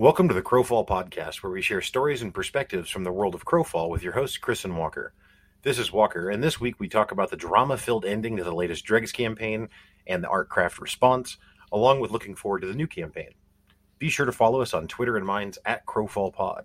Welcome to the Crowfall Podcast, where we share stories and perspectives from the world of Crowfall with your hosts, Chris and Walker. This is Walker, and this week we talk about the drama filled ending to the latest Dregs campaign and the Artcraft response, along with looking forward to the new campaign. Be sure to follow us on Twitter and Minds at Crowfall Pod.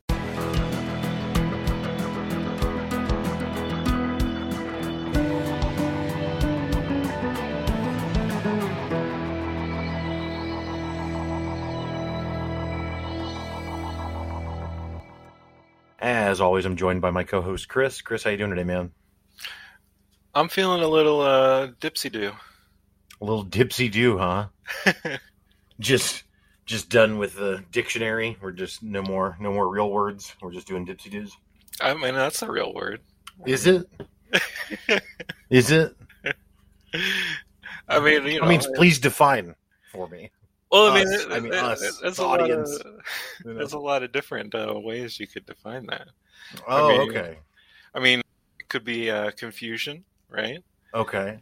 As always, I'm joined by my co-host Chris. Chris, how you doing today, man? I'm feeling a little uh, dipsy do. A little dipsy do, huh? just just done with the dictionary. We're just no more no more real words. We're just doing dipsy doos. I mean, that's a real word. Is it? Is it? I mean, you know, I mean, please define for me. Well, I mean, us. I mean, us, there's the a lot audience, of you know? there's a lot of different uh, ways you could define that. Oh, mean- okay, I mean, it could be uh, confusion, right? okay,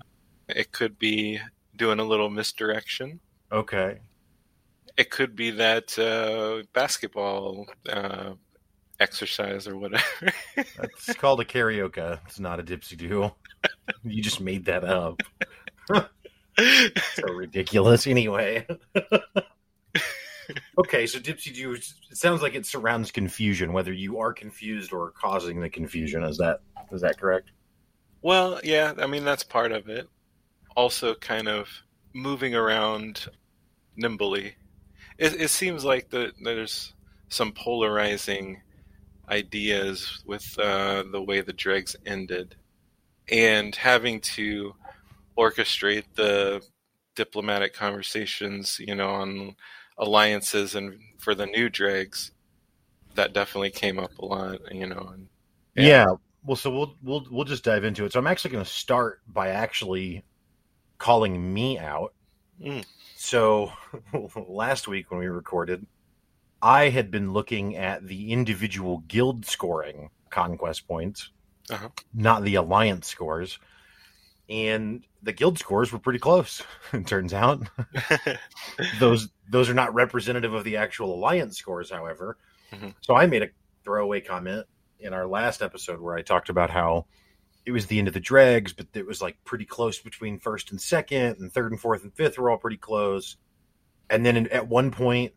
It could be doing a little misdirection. okay. It could be that uh, basketball uh, exercise or whatever. That's called a karaoke. It's not a dipsy do. You just made that up. So ridiculous. Anyway. okay, so dipsy do. It sounds like it surrounds confusion, whether you are confused or causing the confusion. Is that is that correct? Well, yeah, I mean that's part of it. Also, kind of moving around nimbly. It, it seems like the, there's some polarizing ideas with uh, the way the dregs ended, and having to orchestrate the diplomatic conversations, you know, on alliances and for the new dregs. That definitely came up a lot, you know. And, Yeah. Well, so we'll we'll we'll just dive into it. So I'm actually going to start by actually calling me out. Mm. So last week when we recorded, I had been looking at the individual guild scoring conquest points, Uh-huh. not the alliance scores, and the guild scores were pretty close. It turns out those those are not representative of the actual alliance scores, however. Mhm. So I made a throwaway comment in our last episode where I talked about how it was the end of the dregs, but it was like pretty close between first and second, and third and fourth and fifth were all pretty close. And then in, at one point,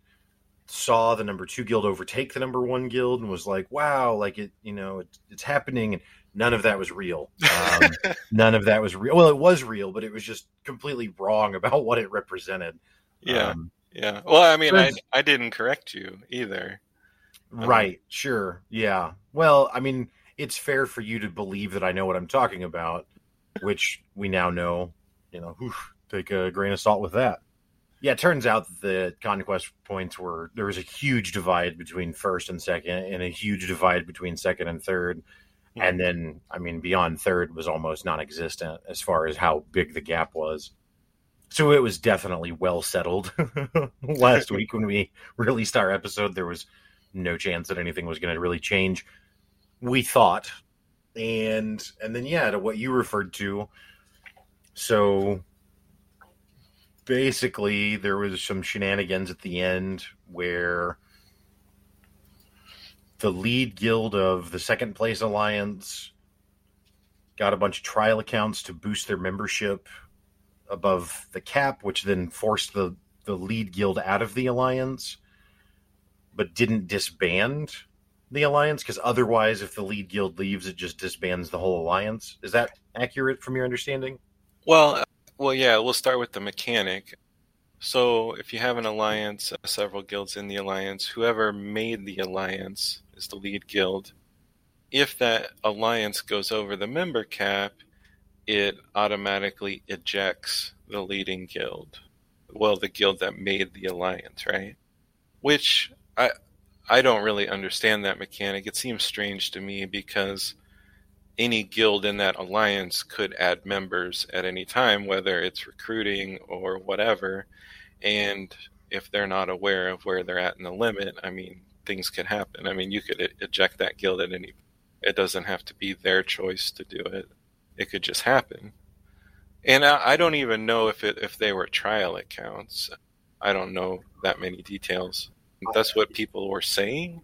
saw the number two guild overtake the number one guild and was like, "Wow, like it, you know, it, it's happening." And none of that was real. Um, none of that was real. Well, it was real, but it was just completely wrong about what it represented. yeah. Um, Yeah. Well, I mean, I I didn't correct you either. Right. Sure. Yeah. Well, I mean, it's fair for you to believe that I know what I'm talking about, which we now know. You know, whew, take a grain of salt with that. Yeah, it turns out that the conquest points were there was a huge divide between first and second, and a huge divide between second and third, and then I mean beyond third was almost non-existent as far as how big the gap was. So it was definitely well settled. Last week when we released our episode, there was no chance that anything was going to really change. We thought, and and then yeah, to what you referred to. So basically, there was some shenanigans at the end where the lead guild of the second place alliance got a bunch of trial accounts to boost their membership above the cap, which then forced the the lead guild out of the alliance but didn't disband the alliance because otherwise if the lead guild leaves it just disbands the whole alliance is that accurate from your understanding Well, uh, well, yeah. We'll start with the mechanic. So, if you have an alliance, uh, several guilds in the alliance, whoever made the alliance is the lead guild. If that alliance goes over the member cap, it automatically ejects the leading guild. Well, the guild that made the alliance, right? Which I I don't really understand that mechanic. It seems strange to me because any guild in that alliance could add members at any time, whether it's recruiting or whatever. And if they're not aware of where they're at in the limit, I mean, things can happen. I mean, you could eject that guild at any. It doesn't have to be their choice to do it. It could just happen. And I, I don't even know if it if they were trial accounts. I don't know that many details. That's what people were saying.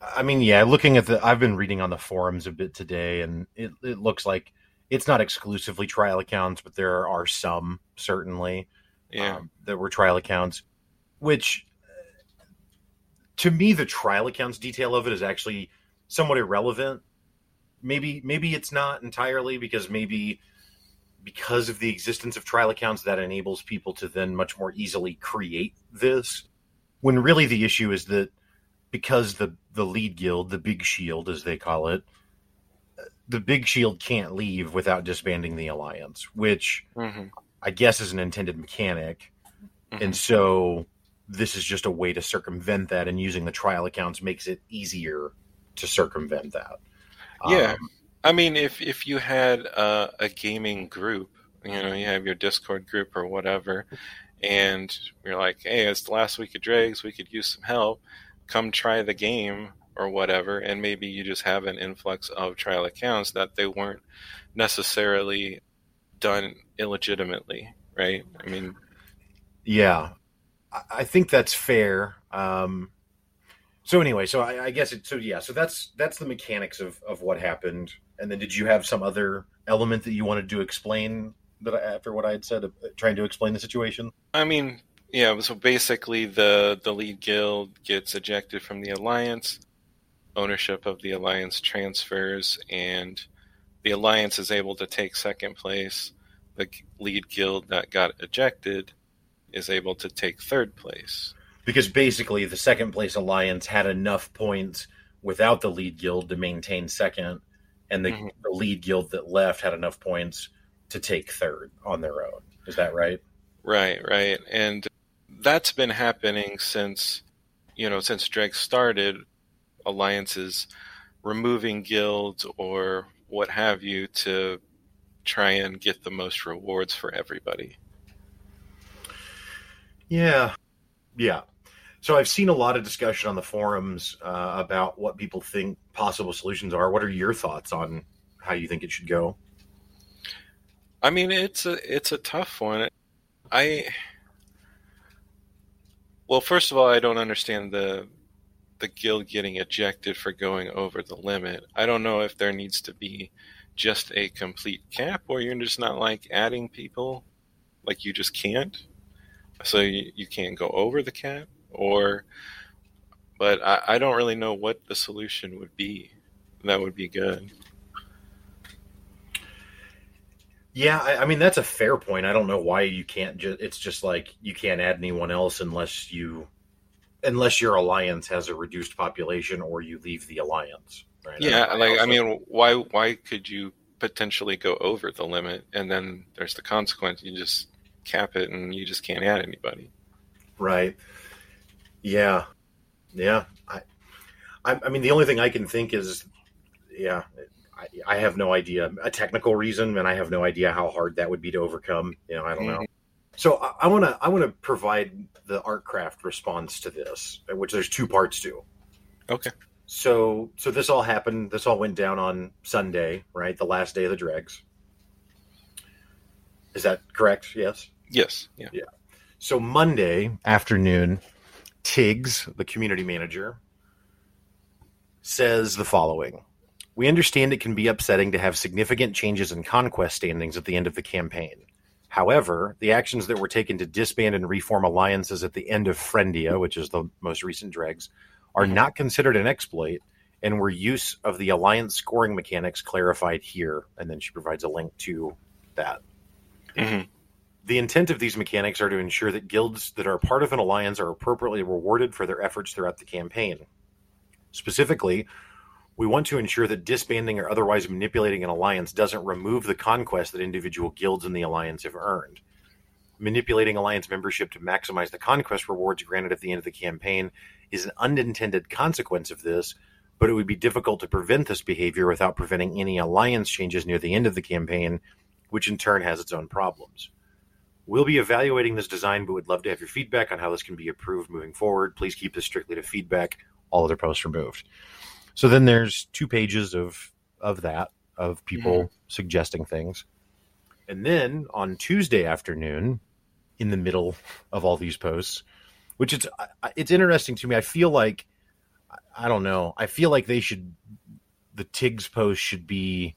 I mean, yeah, looking at the, I've been reading on the forums a bit today, and it, it looks like it's not exclusively trial accounts, but there are some certainly Yeah. um, that were trial accounts, which to me, the trial accounts detail of it is actually somewhat irrelevant. Maybe, maybe it's not entirely because maybe because of the existence of trial accounts that enables people to then much more easily create this. When really the issue is that because the the lead guild, the Big Shield as they call it, the Big Shield can't leave without disbanding the alliance, which hmm I guess is an intended mechanic. Mhm. And so this is just a way to circumvent that, and using the trial accounts makes it easier to circumvent that. Yeah. Um, I mean, if if you had uh, a gaming group, you know, you have your Discord group or whatever, and you're like, hey, it's the last week of Dregs, we could use some help. Come try the game or whatever, and maybe you just have an influx of trial accounts that they weren't necessarily done illegitimately, right? I mean, yeah, I, think that's fair. Um, so anyway, so I, I guess it. So yeah, so that's that's the mechanics of of what happened. And then, did you have some other element that you wanted to explain that I, after what I had said, uh, trying to explain the situation? I mean, yeah. So basically, the the lead guild gets ejected from the alliance. Ownership of the alliance transfers, and the alliance is able to take second place. The lead guild that got ejected is able to take third place. because basically the second place alliance had enough points without the lead guild to maintain second and the, Mhm. the lead guild that left had enough points to take third on their own is that right Right, right, and that's been happening since you know since Dreg started. Alliances removing guilds or what have you to try and get the most rewards for everybody. yeah yeah so i've seen a lot of discussion on the forums uh, about what people think possible solutions are what are your thoughts on how you think it should go I mean, it's a it's a tough one. I well, first of all, I don't understand the the guild getting ejected for going over the limit. I don't know if there needs to be just a complete cap, or you're just not like adding people, like you just can't. So you, you can't go over the cap, or but I, I don't really know what the solution would be. That would be good. Yeah, I, I mean that's a fair point. I don't know why you can't just. It's just like you can't add anyone else unless you, unless your alliance has a reduced population or you leave the alliance. Right? Yeah, I like I also- mean, why why could you potentially go over the limit and then there's the consequence? You just cap it and you just can't add anybody. right? Yeah, yeah. I, I, I mean, the only thing I can think is, yeah, I, I have no idea a technical reason, and I have no idea how hard that would be to overcome. You know, I don't know. Mm-hmm. So I want to I want to provide the Artcraft response to this, which there's two parts to. Okay. So so this all happened. This all went down on Sunday, right? The last day of the dregs. Is that correct? Yes. Yes. Yeah. yeah So Monday afternoon, Tiggs, the community manager, says the following. We understand it can be upsetting to have significant changes in conquest standings at the end of the campaign. However, the actions that were taken to disband and reform alliances at the end of Frendia, which is the most recent dregs, are Mhm. not considered an exploit and were use of the alliance scoring mechanics clarified here. And then she provides a link to that. hmm The intent of these mechanics are to ensure that guilds that are part of an alliance are appropriately rewarded for their efforts throughout the campaign. Specifically, we want to ensure that disbanding or otherwise manipulating an alliance doesn't remove the conquest that individual guilds in the alliance have earned. Manipulating alliance membership to maximize the conquest rewards granted at the end of the campaign is an unintended consequence of this, but it would be difficult to prevent this behavior without preventing any alliance changes near the end of the campaign, which in turn has its own problems. We'll be evaluating this design, but would love to have your feedback on how this can be improved moving forward. Please keep this strictly to feedback. All other posts removed. So then there's two pages of of that of people mm-hmm. suggesting things, and then on Tuesday afternoon, in the middle of all these posts, which it's it's interesting to me. I feel like I don't know. I feel like they should the Tiggs post should be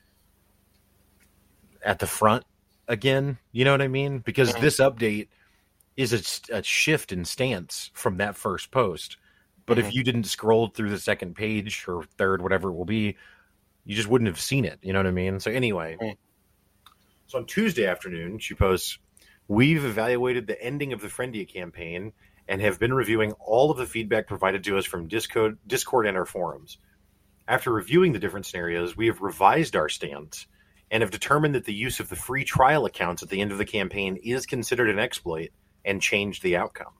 at the front again. You know what I mean? Because mm-hmm. this update is a, a, shift in stance from that first post. But mm-hmm. if you didn't scroll through the second page or third, whatever it will be, you just wouldn't have seen it. You know what I mean? So anyway, mm-hmm. so on Tuesday afternoon, she posts, "We've evaluated the ending of the Frendia campaign and have been reviewing all of the feedback provided to us from Discord, Discord and our forums. After reviewing the different scenarios, we have revised our stance." and have determined that the use of the free trial accounts at the end of the campaign is considered an exploit and changed the outcome.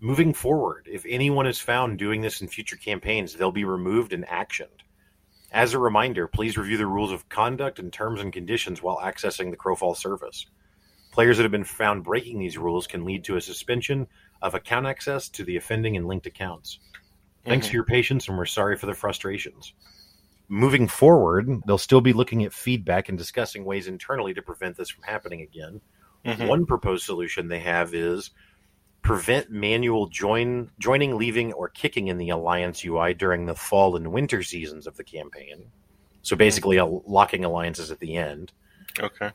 Moving forward, if anyone is found doing this in future campaigns, they'll be removed and actioned. As a reminder, please review the rules of conduct and terms and conditions while accessing the Crowfall service. Players that have been found breaking these rules can lead to a suspension of account access to the offending and linked accounts. Thanks mm-hmm. for your patience, and we're sorry for the frustrations moving forward, they'll still be looking at feedback and discussing ways internally to prevent this from happening again. Mm-hmm. One proposed solution they have is prevent manual join joining, leaving, or kicking in the alliance UI during the fall and winter seasons of the campaign. So basically, mm-hmm. locking alliances at the end. Okay.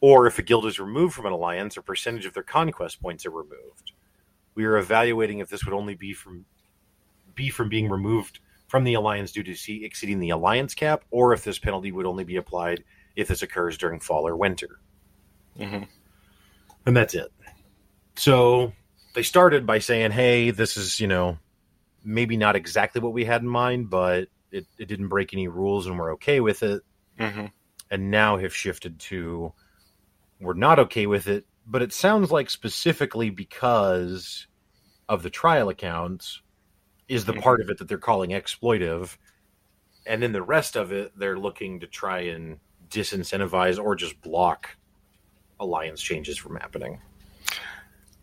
Or if a guild is removed from an alliance, a percentage of their conquest points are removed. We are evaluating if this would only be from be from being removed from the alliance due to see exceeding the alliance cap, or if this penalty would only be applied if this occurs during fall or winter. Mm-hmm. And that's it. So they started by saying, hey, this is, you know, maybe not exactly what we had in mind, but it, it didn't break any rules and we're okay with it. Mm-hmm. And now have shifted to we're not okay with it, but it sounds like specifically because of the trial accounts is the part of it that they're calling exploitive. And then the rest of it they're looking to try and disincentivize or just block alliance changes from happening.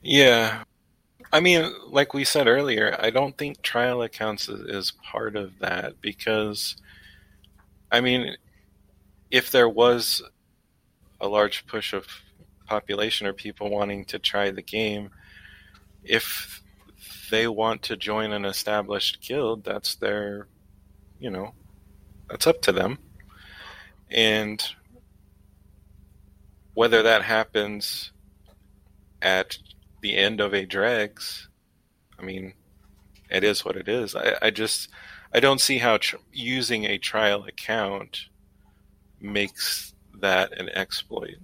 Yeah. I mean like we said earlier i don't think trial accounts is part of that because i mean if there was a large push of population or people wanting to try the game if they want to join an established guild, that's their, you know, that's up to them. And whether that happens at the end of a dregs, I mean, it is what it is. I, I just, I don't see how tr- using a trial account makes that an exploit.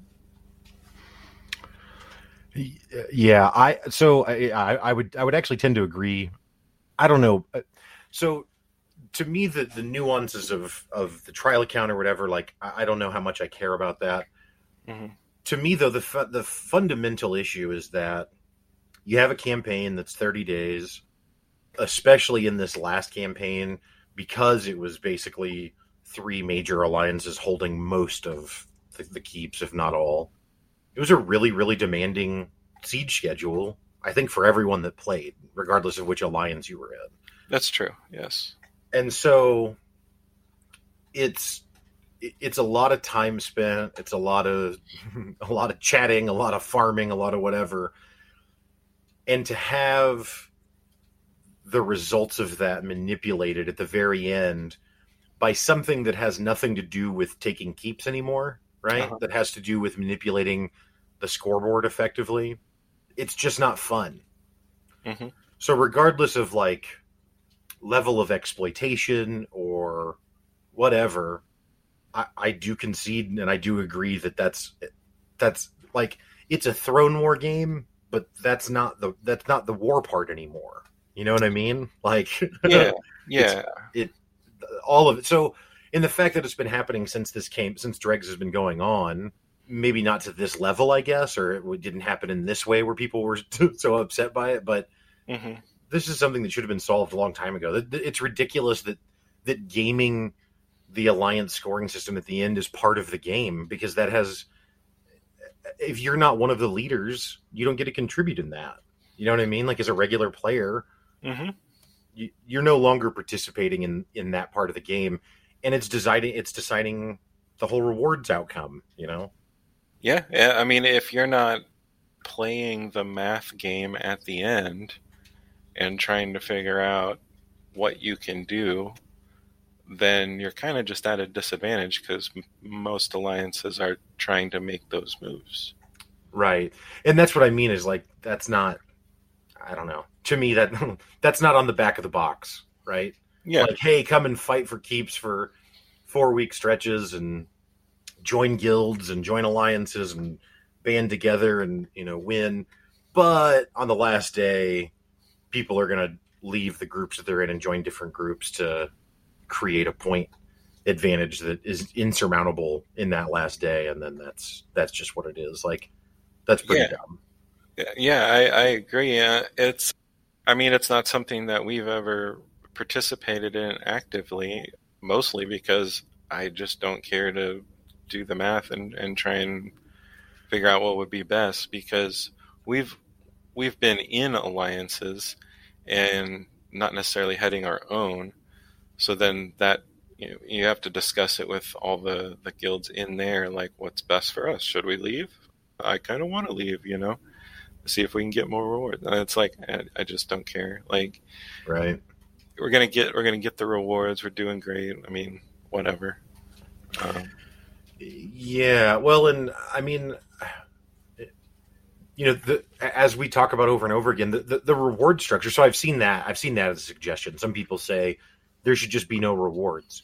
Yeah, I so I, I would I would actually tend to agree. I don't know. Uh, so to me, the the nuances of of the trial account or whatever, like I, don't know how much I care about that. Mm-hmm. To me, though, the the fundamental issue is that you have a campaign that's thirty days, especially in this last campaign because it was basically three major alliances holding most of the, the keeps, if not all it was a really really demanding siege schedule. I think for everyone that played, regardless of which alliance you were in. That's true. Yes. And so it's it's a lot of time spent. It's a lot of a lot of chatting, a lot of farming, a lot of whatever. And to have the results of that manipulated at the very end by something that has nothing to do with taking keeps anymore right? Uh-huh. That has to do with manipulating the scoreboard effectively. It's just not fun. Mm-hmm. So, regardless of like level of exploitation or whatever, I, I do concede and I do agree that that's that's like it's a throne war game, but that's not the that's not the war part anymore. You know what I mean? Like, yeah, yeah, it all of it. So in the fact that it's been happening since this came since dregs has been going on maybe not to this level i guess or it didn't happen in this way where people were so upset by it but mm-hmm. this is something that should have been solved a long time ago it's ridiculous that that gaming the alliance scoring system at the end is part of the game because that has if you're not one of the leaders you don't get to contribute in that you know what i mean like as a regular player mm-hmm. You, you're no longer participating in in that part of the game and it's deciding it's deciding the whole rewards outcome you know yeah yeah i mean if you're not playing the math game at the end and trying to figure out what you can do, then you're kind of just at a disadvantage because m- most alliances are trying to make those moves. Right. And that's what I mean is like that's not I don't know. To me that that's not on the back of the box, right? Yeah. Like hey, come and fight for keeps for 4 week stretches and join guilds and join alliances and band together and, you know, win. But on the last day, people are going to leave the groups that they're in and join different groups to create a point advantage that is insurmountable in that last day and then that's that's just what it is like that's pretty Yeah. dumb Yeah, I, I agree. Uh, it's, I mean, it's not something that we've ever participated in actively, mostly because I just don't care to do the math and, and try and figure out what would be best because we've we've been in alliances and not necessarily heading our own. So then that you know, you have to discuss it with all the, the guilds in there, like what's best for us. Should we leave? I kind of want to leave, you know see if we can get more reward. And it's like I, I just don't care. Like right we're gonna get we're gonna get the rewards. We're doing great. I mean, whatever. Um, Yeah, well, and I mean, you know, the, as we talk about over and over again, the, the, the reward structure. So I've seen that. I've seen that as a suggestion. Some people say there should just be no rewards.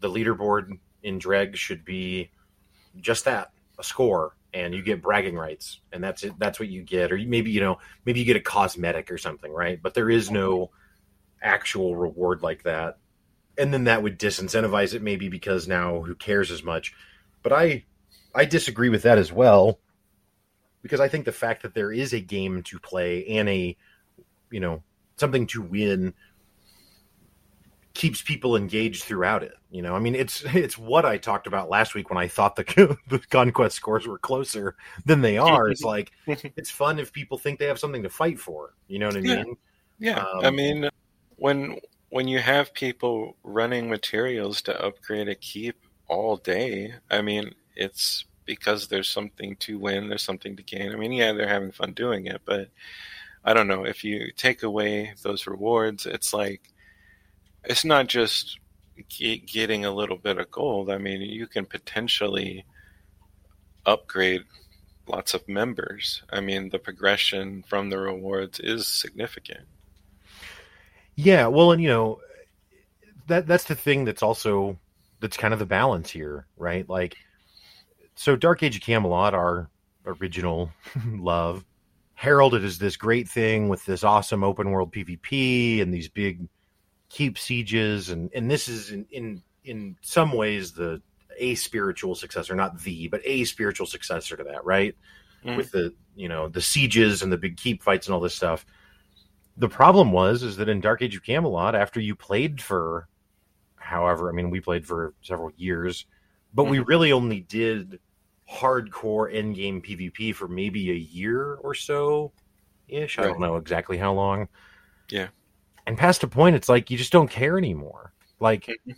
The leaderboard in Dreg should be just that a score, and you get bragging rights, and that's it. That's what you get, or maybe you know, maybe you get a cosmetic or something, right? But there is no actual reward like that, and then that would disincentivize it, maybe because now who cares as much but I I disagree with that as well because I think the fact that there is a game to play and a you know something to win keeps people engaged throughout it. You know, I mean, it's it's what I talked about last week when I thought the the conquest scores were closer than they are. It's like it's fun if people think they have something to fight for. You know what I Yeah. mean? yeah, Um, I mean, when when you have people running materials to upgrade a keep all day, I mean, it's because there's something to win, there's something to gain. I mean, yeah, they're having fun doing it, but I don't know if you take away those rewards, it's like it's not just ge- getting a little bit of gold. I mean, you can potentially upgrade lots of members. I mean, the progression from the rewards is significant. Yeah, well, and you know that that's the thing that's also that's kind of the balance here, right? Like, so Dark Age of Camelot, our original love, heralded as this great thing with this awesome open world PvP and these big keep sieges, and and this is in in in some ways the a spiritual successor, not the, but a spiritual successor to that, right? Mm. With the you know the sieges and the big keep fights and all this stuff the problem was is that in Dark Age of Camelot, after you played for however, I mean, we played for several years, but we really only did hardcore end game PvP for maybe a year or so ish. I don't know exactly how long. Yeah. And past a point, it's like you just don't care anymore. Like Mhm.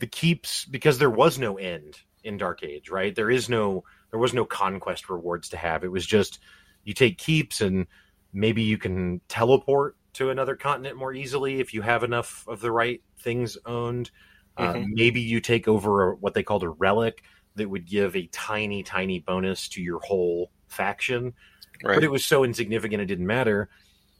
the keeps because there was no end in Dark Age, right? There is no there was no conquest rewards to have. It was just you take keeps and maybe you can teleport to another continent more easily if you have enough of the right things owned. Uh, Mhm. maybe you take over a, what they called a relic that would give a tiny, tiny bonus to your whole faction. Right. But it was so insignificant it didn't matter.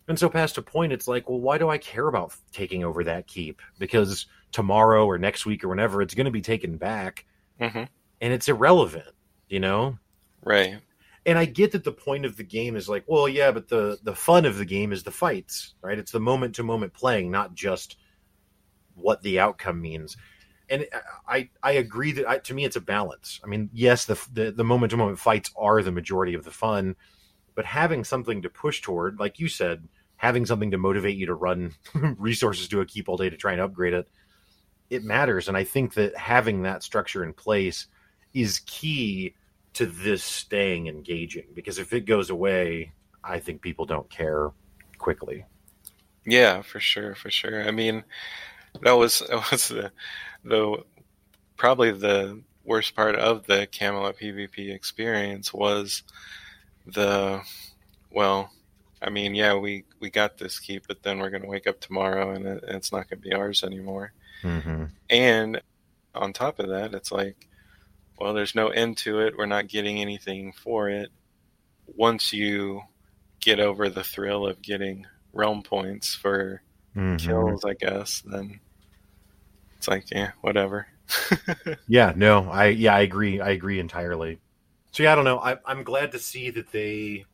And so past a point, it's like, well, why do I care about taking over that keep? Because tomorrow or next week or whenever it's going to be taken back, hmm and it's irrelevant, you know. Right. And I get that the point of the game is like, well, yeah, but the the fun of the game is the fights, right? It's the moment to moment playing, not just what the outcome means. And I I agree that I, to me it's a balance. I mean, yes, the the, the moment to moment fights are the majority of the fun, but having something to push toward, like you said, having something to motivate you to run resources to a keep all day to try and upgrade it, it matters. And I think that having that structure in place is key to this staying engaging because if it goes away, I think people don't care quickly. Yeah, for sure, for sure. I mean, that was that was the the probably the worst part of the Camelot PvP experience was the well, I mean, yeah, we we got this keep, but then we're going to wake up tomorrow and it, it's not going to be ours anymore. Mm-hmm. And on top of that, it's like, well, there's no end to it. We're not getting anything for it. Once you get over the thrill of getting realm points for Mm-hmm. kills, I guess, then it's like, yeah, whatever. Yeah, no, I yeah, I agree. I agree entirely. So yeah, I don't know. I, I'm glad to see that they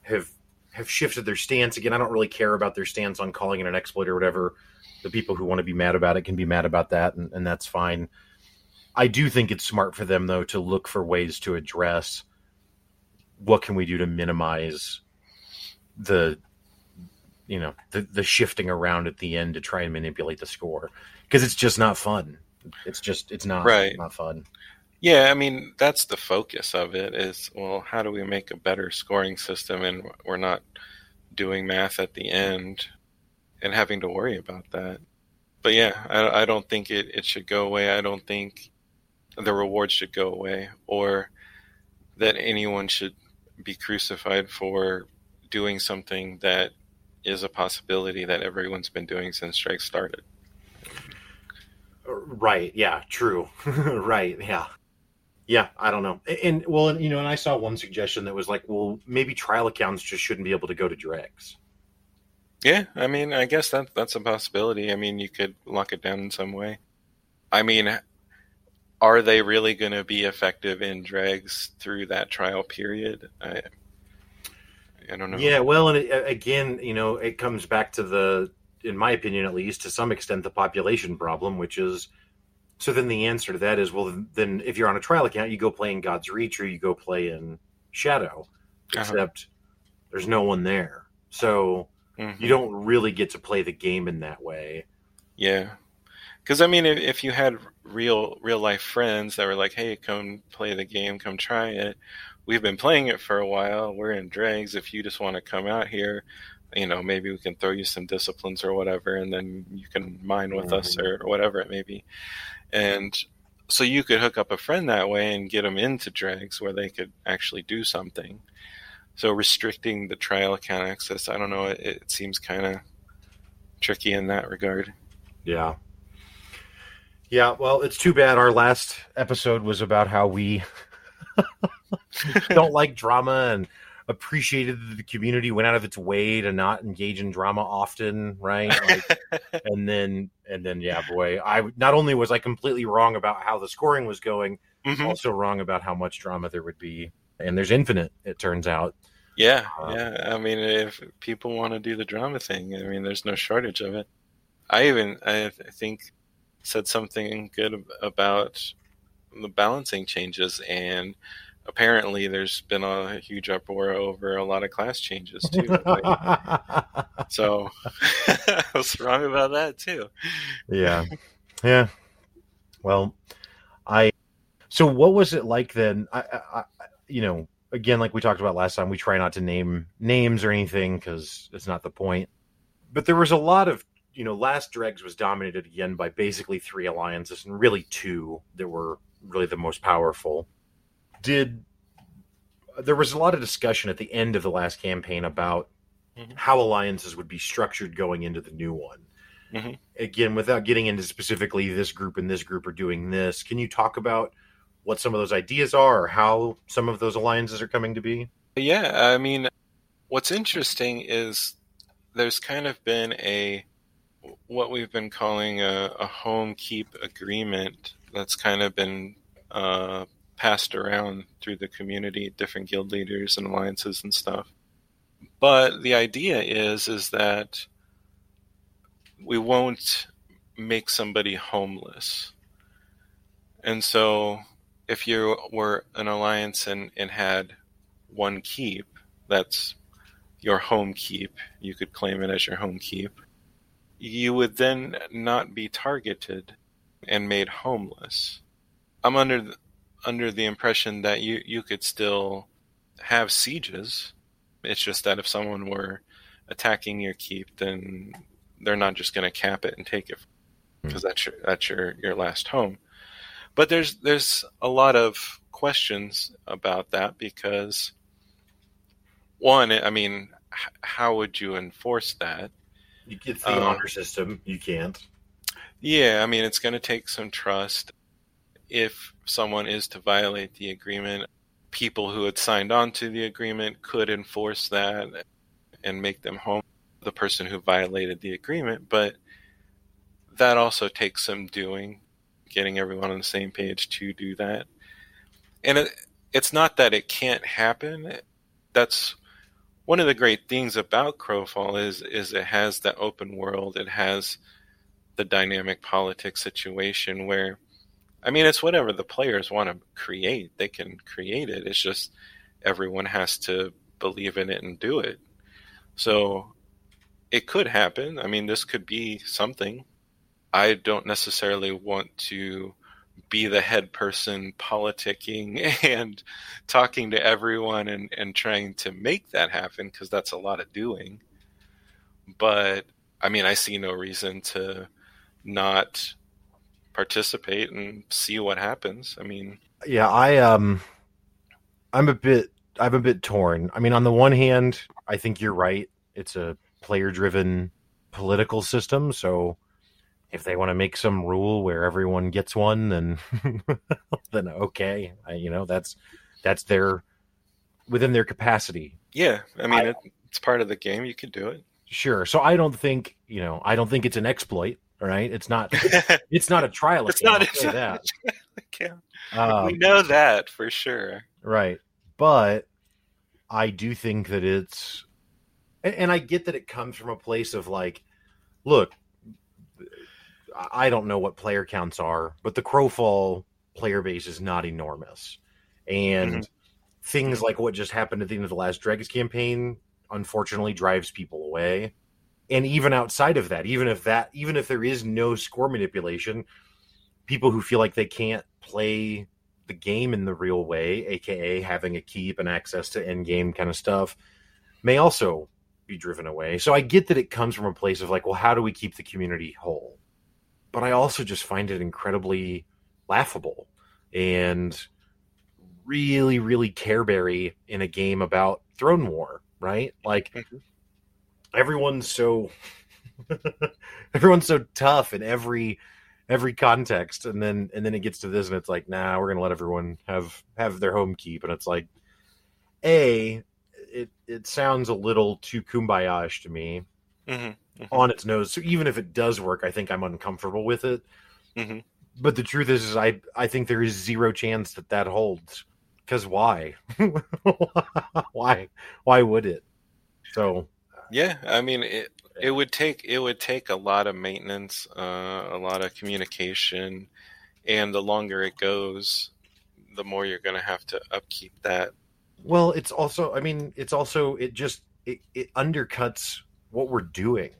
have have shifted their stance again. I don't really care about their stance on calling it an exploit or whatever. The people who want to be mad about it can be mad about that, and, and that's fine. I do think it's smart for them though to look for ways to address what can we do to minimize the you know the the shifting around at the end to try and manipulate the score because it's just not fun. It's just it's not Right. not fun. Yeah, I mean, that's the focus of it is, well, how do we make a better scoring system and we're not doing math at the end and having to worry about that. But yeah, I, I don't think it, it should go away. I don't think the rewards should go away or that anyone should be crucified for doing something that is a possibility that everyone's been doing since Strike started. Right. Yeah. True. right. Yeah. Yeah. I don't know. And, and well, and, you know, and I saw one suggestion that was like, well, maybe trial accounts just shouldn't be able to go to dregs. Yeah, I mean, I guess that that's a possibility. I mean, you could lock it down in some way. I mean, are they really going to be effective in dregs through that trial period? I I don't know. Yeah. Well, and it, again, you know, it comes back to the, in my opinion, at least to some extent, the population problem, which is. So then the answer to that is, well, then if you're on a trial account, you go play in God's Reach or you go play in Shadow, Uh-huh. except there's no one there. So Mhm. you don't really get to play the game in that way. Yeah, because I mean, if, if you had real real life friends that were like, "Hey, come play the game, come try it," we've been playing it for a while. We're in dregs. If you just want to come out here, you know, maybe we can throw you some disciplines or whatever, and then you can mine with us or, or whatever it may be. And so you could hook up a friend that way and get them into dregs where they could actually do something. So restricting the trial account access, I don't know. It, it seems kind of tricky in that regard. Yeah. Yeah, well, it's too bad our last episode was about how we don't like drama and appreciated that the community went out of its way to not engage in drama often, right? Like, and then and then yeah, boy, I not only was I completely wrong about how the scoring was going, Mhm. also wrong about how much drama there would be. And there's infinite, it turns out. Yeah, Um, yeah. I mean, if people want to do the drama thing, I mean, there's no shortage of it. I even, I, I think, said something good about the balancing changes, and apparently, there's been a huge uproar over a lot of class changes too. Like, so I was wrong about that too. yeah. Yeah. Well i so what was it like then? I, I, I you know again like we talked about last time we try not to name names or anything because it's not the point. But there was a lot of you know last dregs was dominated again by basically three alliances and really two that were really the most powerful did there was a lot of discussion at the end of the last campaign about Mhm. how alliances would be structured going into the new one Mhm. again without getting into specifically this group and this group are doing this can you talk about what some of those ideas are or how some of those alliances are coming to be Yeah, I mean, what's interesting is there's kind of been a what we've been calling a, a home keep agreement that's kind of been uh, passed around through the community, different guild leaders and alliances and stuff. But the idea is is that we won't make somebody homeless. And so if you were an alliance and, and had one keep, that's your home keep, you could claim it as your home keep, you would then not be targeted and made homeless. I'm under under the impression that you, you could still have sieges. It's just that if someone were attacking your keep, then they're not just going to cap it and take it because that's your that's your, your last home. But there's there's a lot of questions about that because one, I mean, h- how would you enforce that? You get the Um, honor system. You can't. Yeah, I mean, it's going to take some trust. If someone is to violate the agreement, people who had signed on to the agreement could enforce that and make them home the person who violated the agreement. But that also takes some doing, getting everyone on the same page to do that. And it, it's not that it can't happen. That's one of the great things about Crowfall is is it has that open world. It has the dynamic politics situation where I mean it's whatever the players want to create, they can create it. It's just everyone has to believe in it and do it. So it could happen. I mean this could be something. I don't necessarily want to be the head person politicking and talking to everyone and, and trying to make that happen because that's a lot of doing. But I mean, I see no reason to not participate and see what happens. I mean, Yeah, I um, I'm a bit, I'm a bit torn. I mean, on the one hand, I think you're right. It's a player-driven political system, so if they want to make some rule where everyone gets one, then then okay, I, you know that's that's their within their capacity. yeah, I mean, I- it, it's part of the game. You can do it. Sure. So I don't think you know. I don't think it's an exploit. All right. It's not. It's not a trial. It's game, not- I'll it's not- that. Okay. Um, we know that for sure. Right. But I do think that it's and, and I get that it comes from a place of like, look, I don't know what player counts are, but the Crowfall player base is not enormous. And things like what just happened at the end of the last Dregs campaign unfortunately drives people away. And even outside of that, even if that even if there is no score manipulation, people who feel like they can't play the game in the real way, aka having a keep and access to end game kind of stuff, may also be driven away. So I get that it comes from a place of like, well, how do we keep the community whole? But I also just find it incredibly laughable and really, really careberry in a game about throne war, right? Like Mhm. Everyone's so everyone's so tough in every every context. And then and then it gets to this and it's like nah we're gonna let everyone have have their home keep. And it's like a it it sounds a little too kumbaya-ish to me hmm on its nose. So even if it does work i think i'm uncomfortable with it. Hmm but the truth is, is i i think there is zero chance that that holds. Because why? Why? Why would it? So Yeah, I mean it. It would take it would take a lot of maintenance, uh, a lot of communication, and the longer it goes, the more you're going to have to upkeep that. Well, it's also, I mean, it's also, it just, it, it undercuts what we're doing.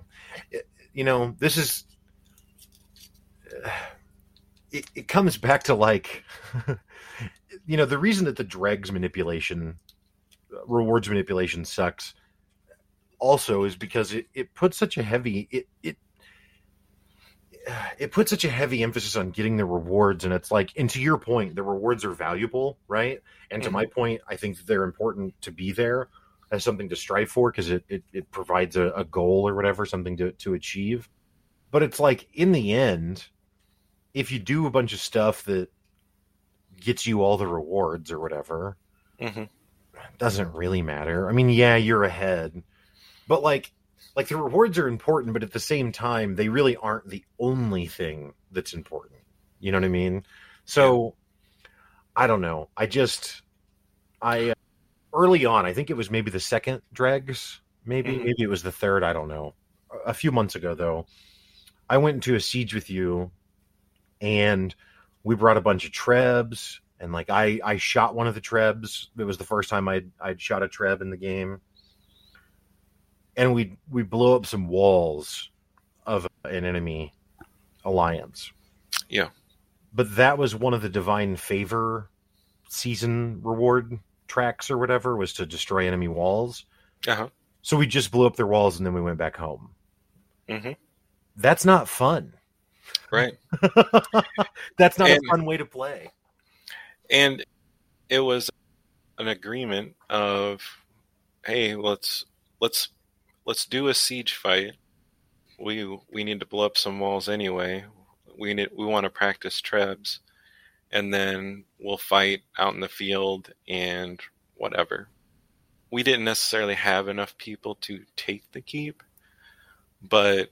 It- you know, this is, it, it comes back to like, you know, the reason that the dregs manipulation, rewards manipulation sucks also is because it, it puts such a heavy, it, it, it puts such a heavy emphasis on getting the rewards. And it's like and to your point the rewards are valuable right? And to Mhm. my point i think that they're important to be there as something to strive for because it, it, it provides a, a goal or whatever something to, to achieve. But it's like in the end if you do a bunch of stuff that gets you all the rewards or whatever hmm doesn't really matter. I mean yeah you're ahead but like like the rewards are important but at the same time they really aren't the only thing that's important. You know what i mean? So i don't know. I just i uh, early on i think it was maybe the second dregs. Maybe Mhm. maybe it was the third. I don't know. A- a few months ago though i went into a siege with you and we brought a bunch of trebs and like i i shot one of the trebs. It was the first time i'd i'd shot a treb in the game and we we blew up some walls of an enemy alliance Yeah. but that was one of the divine favor season reward tracks or whatever was to destroy enemy walls Uh-huh. so we just blew up their walls and then we went back home hmm that's not fun Right. that's not And- a fun way to play And it was an agreement of hey, let's let's let's do a siege fight. We we need to blow up some walls anyway. We need we want to practice trebs, and then we'll fight out in the field and whatever. We didn't necessarily have enough people to take the keep, but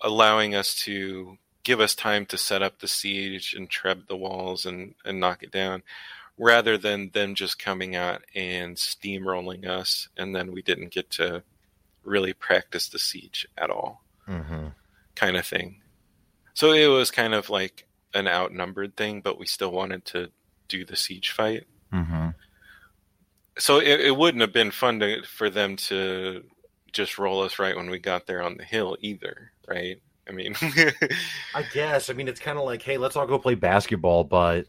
allowing us to give us time to set up the siege and treb the walls and, and knock it down rather than them just coming out and steamrolling us and then we didn't get to really practice the siege at all Mm-hmm. kind of thing so it was kind of like an outnumbered thing but we still wanted to do the siege fight Mm-hmm. so it, it wouldn't have been fun to, for them to just roll us right when we got there on the hill either right i mean I guess. I mean, it's kind of like, hey, let's all go play basketball, but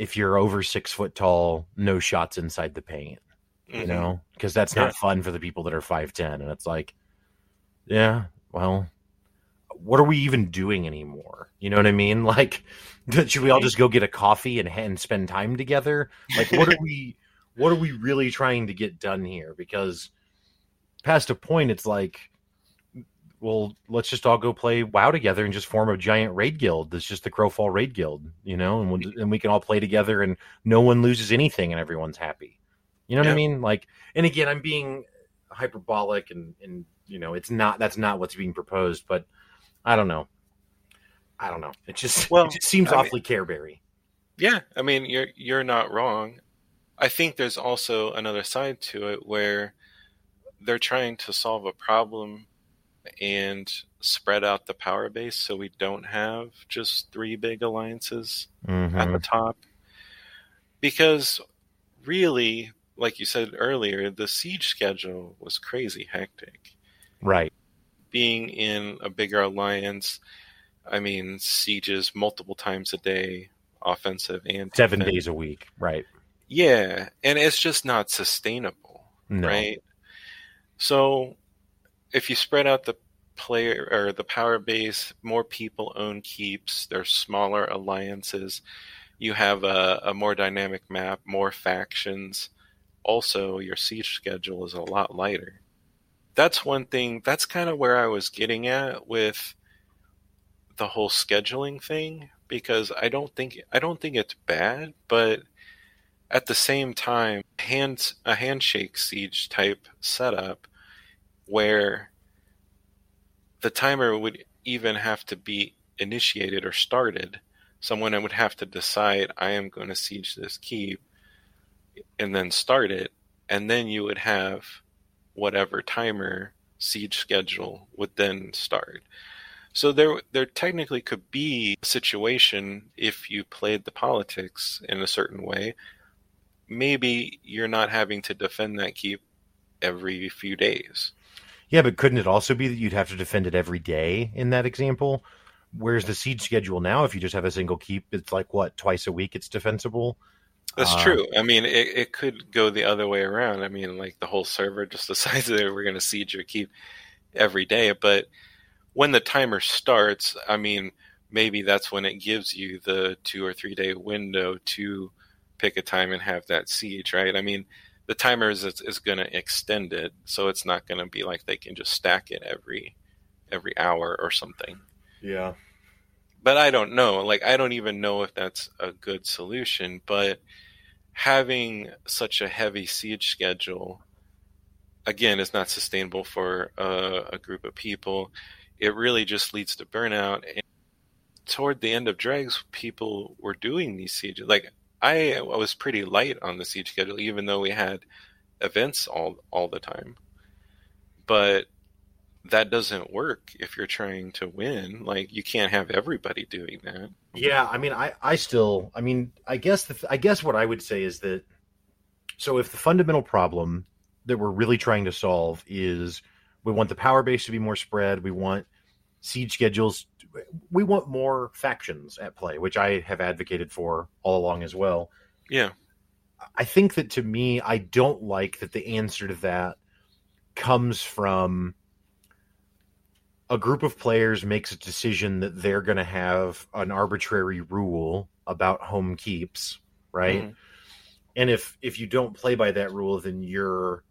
if you're over six foot tall, no shots inside the paint. You Mhm. know, because that's not fun for the people that are five ten. And it's like, yeah, well, what are we even doing anymore? You know what I mean? Like, should we all just go get a coffee and and spend time together? Like, what are we? What are we really trying to get done here? Because past a point, it's like well, let's just all go play WoW together and just form a giant raid guild. That's just the Crowfall Raid Guild, you know, and we'll, and we can all play together, and no one loses anything, and everyone's happy. You know what I mean? Like, and again, I'm being hyperbolic, and and you know, it's not that's not what's being proposed, but I don't know. I don't know. It just Well, it just seems I mean- awfully Careberry. Yeah, I mean you're you're not wrong. I think there's also another side to it where they're trying to solve a problem and spread out the power base so we don't have just three big alliances at the Mhm. top. Because really, like you said earlier, the siege schedule was crazy hectic. Right. Being in a bigger alliance, I mean, sieges multiple times a day, offensive and Seven defensive. days a week. Right. Yeah, and it's just not sustainable, No. right? So if you spread out the player or the power base, more people own keeps, there's smaller alliances, you have a, a more dynamic map, more factions. Also, your siege schedule is a lot lighter. That's one thing, that's kind of where I was getting at with the whole scheduling thing because I don't think I don't think it's bad, but at the same time, hand a handshake siege type setup where the timer would even have to be initiated or started. Someone would have to decide, I am going to siege this keep, and then start it, and then you would have whatever timer siege schedule would then start. So there, there technically could be a situation if you played the politics in a certain way. Maybe you're not having to defend that keep every few days. Yeah, but couldn't it also be that you'd have to defend it every day in that example? Whereas the siege schedule now, if you just have a single keep, it's like what twice a week it's defensible. That's Uh, true. I mean, it, it could go the other way around. I mean, like the whole server just decides that we're going to siege your keep every day. But when the timer starts, I mean, maybe that's when it gives you the two or three day window to pick a time and have that siege, right? I mean, the timer is, is going to extend it, so it's not going to be like they can just stack it every every hour or something Yeah. but I don't know. Like, I don't even know if that's a good solution. But having such a heavy siege schedule, again, is not sustainable for a, a group of people. It really just leads to burnout. And toward the end of Dregs, people were doing these sieges. Like, I was pretty light on the siege schedule, even though we had events all all the time. But that doesn't work if you're trying to win. Like you can't have everybody doing that. Yeah, I mean, I, I still, I mean, I guess the, I guess what I would say is that, so if the fundamental problem that we're really trying to solve is we want the power base to be more spread, we want siege schedules, we want more factions at play, which I have advocated for all along as well. Yeah. I think that to me, I don't like that the answer to that comes from a group of players makes a decision that they're going to have an arbitrary rule about home keeps, right? Mhm. and if if you don't play by that rule, then you're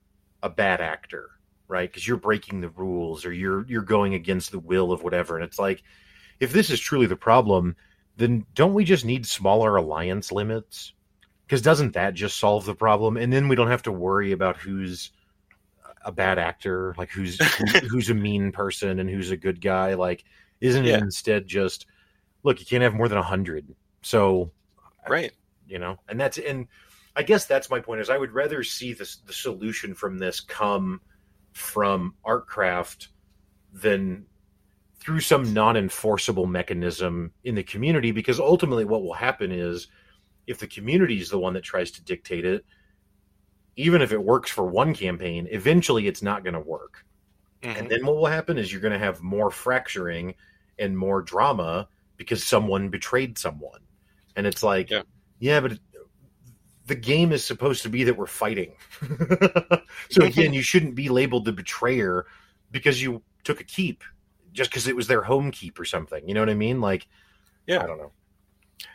a bad actor, right? Because you're breaking the rules or you're you're going against the will of whatever. And it's like, if this is truly the problem, then don't we just need smaller alliance limits? Because doesn't that just solve the problem? And then we don't have to worry about who's a bad actor, like who's who's a mean person and who's a good guy. Like, isn't Yeah. it instead just look? You can't have more than a hundred. So Right. you know and that's and i guess that's my point is i would rather see this the solution from this come from ArtCraft than through some non-enforceable mechanism in the community because ultimately what will happen is if the community is the one that tries to dictate it even if it works for one campaign eventually it's not going to work Mhm. and then what will happen is you're going to have more fracturing and more drama because someone betrayed someone. And it's like, Yeah. yeah, but the game is supposed to be that we're fighting. so again, you shouldn't be labeled the betrayer because you took a keep just because it was their home keep or something. You know what I mean? Like, Yeah. I don't know.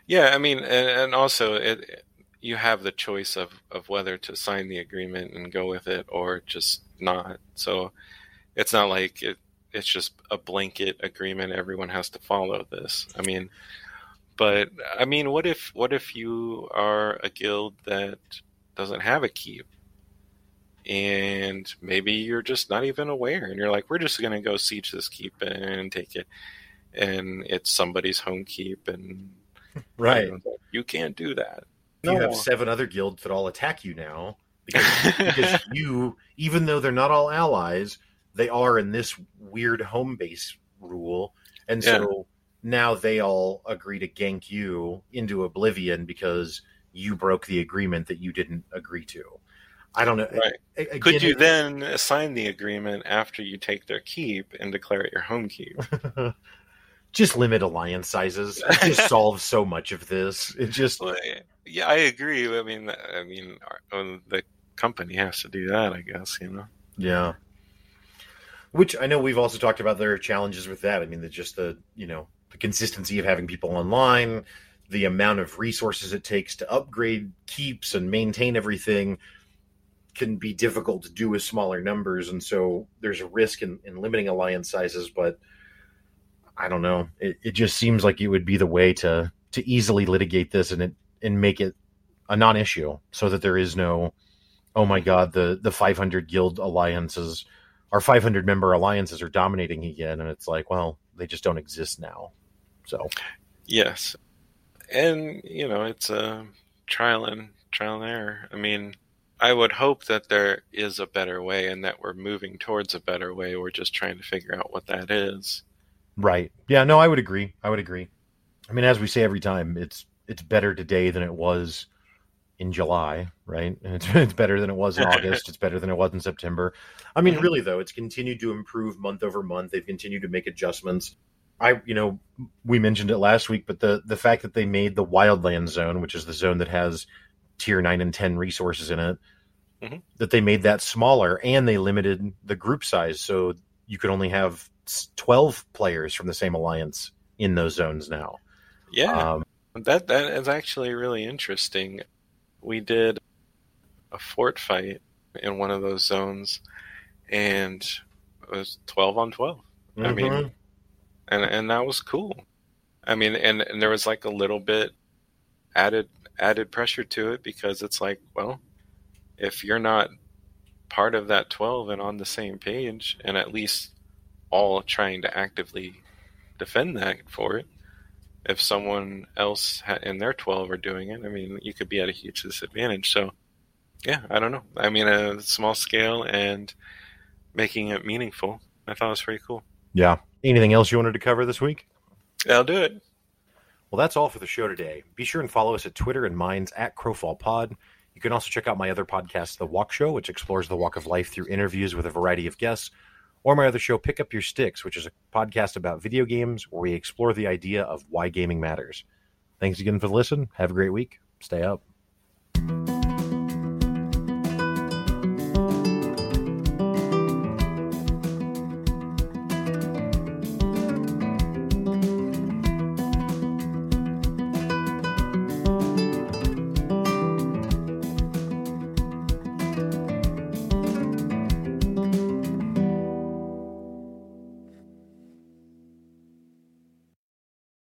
Yeah, I mean, and, and also it, you have the choice of, of whether to sign the agreement and go with it or just not. So it's not like it, it's just a blanket agreement. Everyone has to follow this. I mean, but I mean, what if what if you are a guild that doesn't have a keep, and maybe you're just not even aware, and you're like, we're just gonna go siege this keep and take it, and it's somebody's home keep, and Right. like, you can't do that. You No. have seven other guilds that all attack you now because, because you, even though they're not all allies, they are in this weird home base rule, and so now they all agree to gank you into oblivion because you broke the agreement that you didn't agree to. I don't know. Right. A- Could again, you then assign the agreement after you take their keep and declare it your home keep? just limit alliance sizes? It just solves so much of this. It just yeah, I agree. I mean, I mean, uh, the company has to do that, I guess. You know. Yeah. Which I know we've also talked about there are challenges with that. I mean, the just the you know the consistency of having people online, the amount of resources it takes to upgrade keeps and maintain everything can be difficult to do with smaller numbers, and so there's a risk in, in limiting alliance sizes. But I don't know. It, it just seems like it would be the way to to easily litigate this and it and make it a non-issue, so that there is no oh my god the the 500 guild alliances our 500 member alliances are dominating again and it's like well they just don't exist now so Yes, and you know, it's a trial and trial and error. I mean, I would hope that there is a better way, and that we're moving towards a better way. We're just trying to figure out what that is. right. Yeah no i would agree. I would agree. I mean as we say every time it's it's better today than it was in july right? And it's, it's better than it was in august. It's better than it was in september. I mean Mhm. really though it's continued to improve month over month. They've continued to make adjustments. I you know we mentioned it last week but the the fact that they made the wildland zone which is the zone that has tier 9 and 10 resources in it Mhm. that they made that smaller and they limited the group size so you could only have 12 players from the same alliance in those zones now Yeah, um, that that is actually really interesting. We did a fort fight in one of those zones, and it was twelve on twelve. I mean, and and that was cool. I mean, and, and there was like a little bit added added pressure to it because it's like, well, if you're not part of that 12 and on the same page and at least all trying to actively defend that for it if someone else in their 12 are doing it i mean you could be at a huge disadvantage. So yeah i don't know. I mean a small scale and making it meaningful i thought it was pretty cool. Yeah. Anything else you wanted to cover this week? I'll do it. Well, that's all for the show today. Be sure and follow us at Twitter and Minds at Crowfall Pod. You can also check out my other podcast, The Walk Show, which explores the walk of life through interviews with a variety of guests, or my other show, Pick Up Your Sticks, which is a podcast about video games where we explore the idea of why gaming matters. Thanks again for the listen. Have a great week. Stay up.